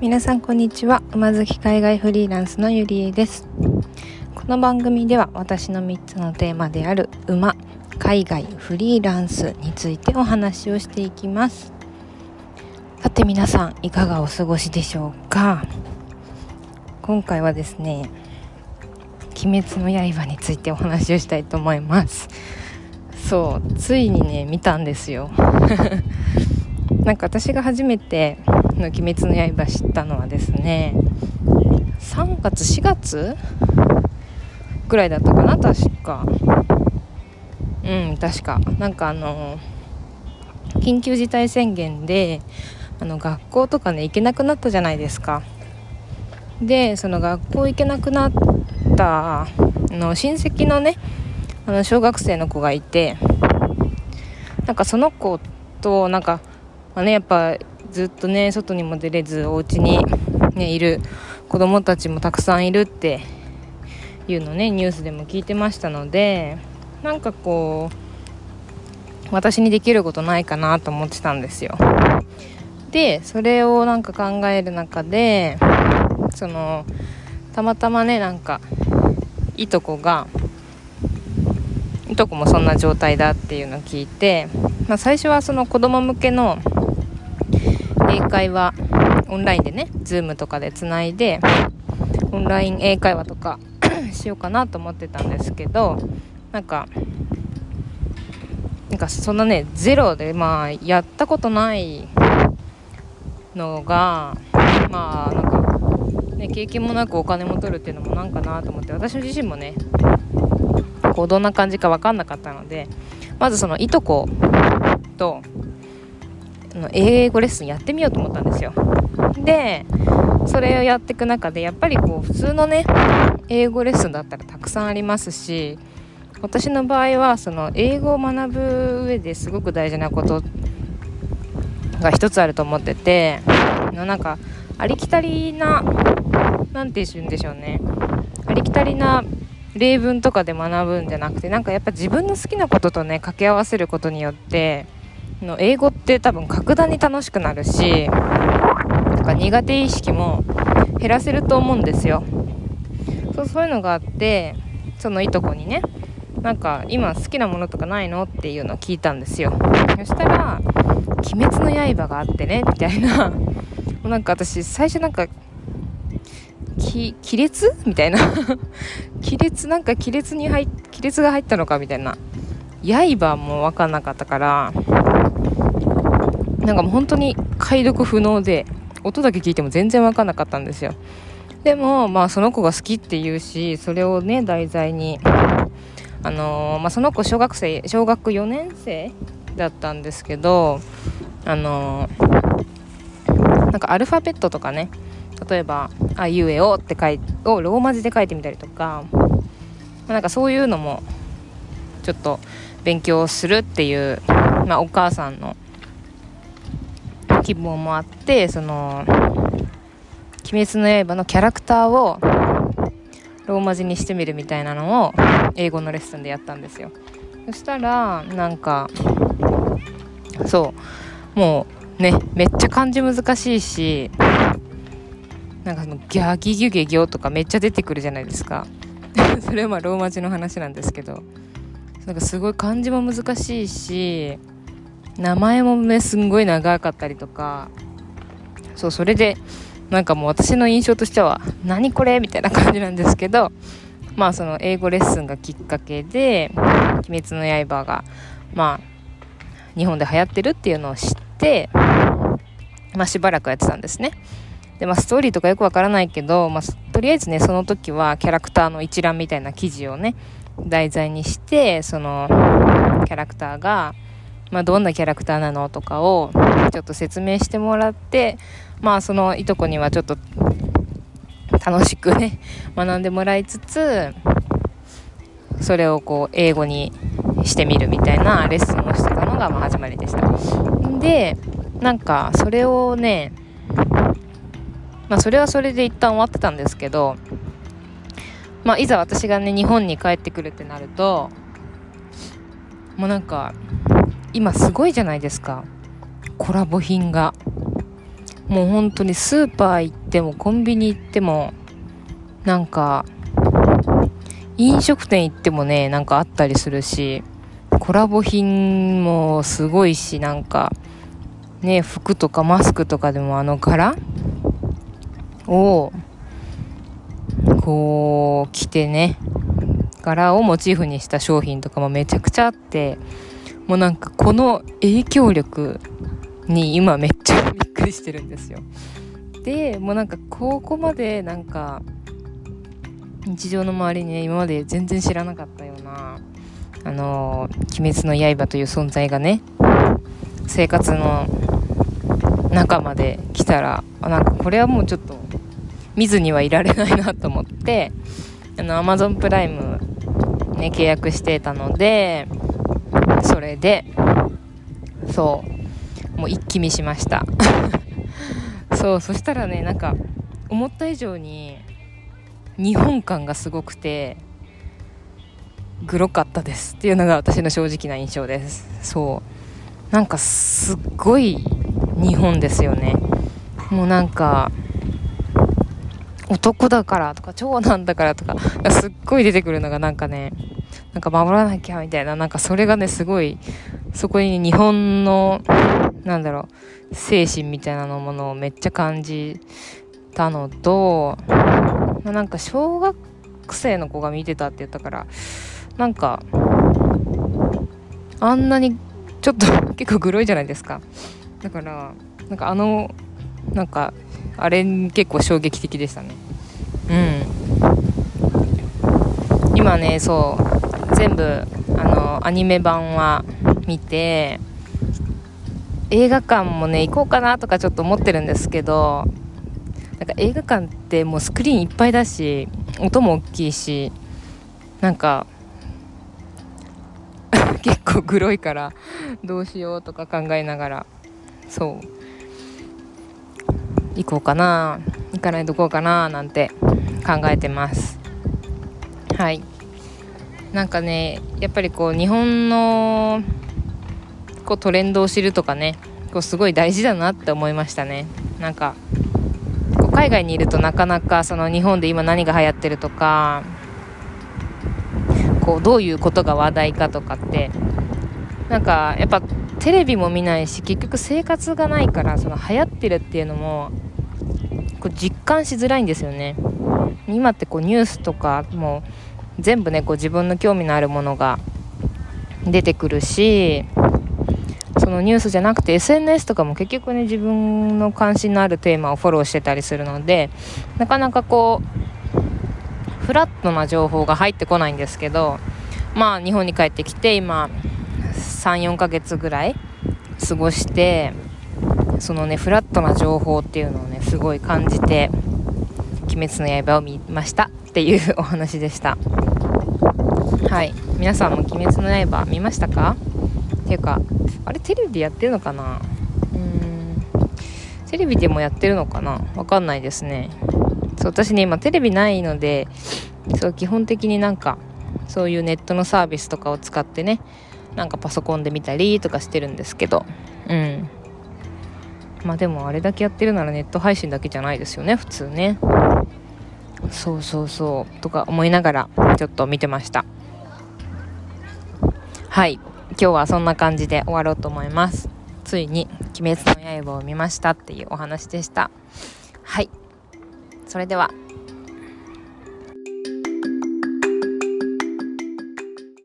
皆さんこんにちは。馬好き海外フリーランスのゆりえです。この番組では私の3つのテーマである馬海外フリーランスについてお話をしていきます。さて皆さんいかがお過ごしでしょうか？今回はですね鬼滅の刃についてお話をしたいと思います。そうついにね見たんですよ。なんか私が初めての「鬼滅の刃」知ったのはですね3月4月ぐらいだったかな確か。うん確か。なんかあの緊急事態宣言であの学校とかね行けなくなったじゃないですか。でその学校行けなくなったの親戚のねあの小学生の子がいてなんかその子となんか、まあね、やっぱずっとね外にも出れずお家にねいる子供たちもたくさんいるっていうのねニュースでも聞いてましたのでなんかこう私にできることないかなと思ってたんですよ。でそれをなんか考える中でそのたまたまねなんかいとこがいとこもそんな状態だっていうのを聞いて、まあ、最初はその子供向けの英会話オンラインでね Zoom とかでつないでオンライン英会話とか しようかなと思ってたんですけどなんかなんかそんなねゼロでまあやったことないのがまあなんかね経験もなくお金も取るっていうのもなんかなと思って私自身もねこうどんな感じか分かんなかったのでまずそのいとことの英語レッスンやってみようと思ったんですよ。でそれをやっていく中でやっぱりこう普通のね英語レッスンだったらたくさんありますし私の場合はその英語を学ぶ上ですごく大事なことが一つあると思っててのなんかありきたりな何て言うんでしょうね。ありきたりな例文とかで学ぶんじゃなくてなんかやっぱ自分の好きなこととね掛け合わせることによっての英語って多分格段に楽しくなるしなんか苦手意識も減らせると思うんですよ。そうそういうのがあってそのいとこにねなんか今好きなものとかないのっていうのを聞いたんですよ。そしたら「鬼滅の刃」があってねみたいな。もうなんか私最初なんか亀裂？みたいな。亀裂？なんか亀裂に入亀裂が入ったのかみたいな。刃も分かんなかったからなんかもう本当に解読不能で音だけ聞いても全然分かんなかったんですよ。でもまあその子が好きって言うしそれをね題材にあのー、まあ、その子小学生小学4年生だったんですけどあのー、なんかアルファベットとかね例えば「あいうえお」って書いをローマ字で書いてみたりとかまなんかそういうのもちょっと勉強するっていう、まあ、お母さんの希望もあってその「鬼滅の刃」のキャラクターをローマ字にしてみるみたいなのを英語のレッスンでやったんですよ。そしたらなんかそうもうねめっちゃ漢字難しいしなんかそのギャギギュゲギョとかめっちゃ出てくるじゃないですか。それはまあローマ字の話なんですけどなんかすごい漢字も難しいし名前もねすんごい長かったりとかそうそれでなんかもう私の印象としては「何これ?」みたいな感じなんですけどまあその英語レッスンがきっかけで「鬼滅の刃」がまあ日本で流行ってるっていうのを知ってまあしばらくやってたんですねでまあストーリーとかよくわからないけど、まあ、とりあえずねその時はキャラクターの一覧みたいな記事をね題材にしてそのキャラクターがまあ、どんなキャラクターなのとかをちょっと説明してもらってまあそのいとこにはちょっと楽しくね 学んでもらいつつそれをこう英語にしてみるみたいなレッスンをしてたのがまあ始まりでした。でなんかそれをねまあそれはそれで一旦終わってたんですけどまあいざ私がね日本に帰ってくるってなるともうなんか今すごいじゃないですか。コラボ品が。もう本当にスーパー行ってもコンビニ行ってもなんか飲食店行ってもねなんかあったりするしコラボ品もすごいしなんかね服とかマスクとかでもあの柄をこう着てね柄をモチーフにした商品とかもめちゃくちゃあってもうなんかこの影響力に今めっちゃびっくりしてるんですよ。でもうなんかここまでなんか日常の周りにね今まで全然知らなかったようなあの「鬼滅の刃」という存在がね生活の中まで来たらなんかこれはもうちょっと見ずにはいられないなと思ってあの Amazon プライムね契約してたのでそれでそうもう一気見しました。そうそしたらねなんか思った以上に日本感がすごくてグロかったです。っていうのが私の正直な印象です。そう。なんかすっごい日本ですよね。もうなんか男だからとか長男だからとかすっごい出てくるのがなんかねなんか守らなきゃみたいななんかそれがねすごいそこに日本のなんだろう精神みたいなのものをめっちゃ感じたのと、まあ、なんか小学生の子が見てたって言ったからなんかあんなにちょっと結構グロいじゃないですか。だからなんかあのなんかあれ結構衝撃的でしたね。うん。今ねそう全部あのアニメ版は見て映画館もね行こうかなとかちょっと思ってるんですけどなんか映画館ってもうスクリーンいっぱいだし音も大きいしなんか 結構グロいからどうしようとか考えながらそう。行こうかな行かないとこうかななんて考えてます。はい。なんかねやっぱりこう日本のこうトレンドを知るとかねこうすごい大事だなって思いましたね。なんかこう海外にいるとなかなかその日本で今何が流行ってるとかこうどういうことが話題かとかってなんかやっぱテレビも見ないし結局生活がないからその流行ってるっていうのもこう実感しづらいんですよね。今ってこうニュースとかもう全部ねこう自分の興味のあるものが出てくるしそのニュースじゃなくて SNS とかも結局ね自分の関心のあるテーマをフォローしてたりするのでなかなかこうフラットな情報が入ってこないんですけどまあ日本に帰ってきて今34ヶ月ぐらい過ごしてそのねフラットな情報っていうのをねすごい感じて「鬼滅の刃」を見ましたっていうお話でした。はい。皆さんも「鬼滅の刃」見ましたか？っていうかあれテレビでやってるのかな？うん。テレビでもやってるのかな？わかんないですね。そう私ね今テレビないのでそう基本的になんかそういうネットのサービスとかを使ってねなんかパソコンで見たりとかしてるんですけど。うん。まあでもあれだけやってるならネット配信だけじゃないですよね普通ね。そうそうそうとか思いながらちょっと見てました。はい。今日はそんな感じで終わろうと思います。ついに「鬼滅の刃」を見ましたっていうお話でした。はい。それでは。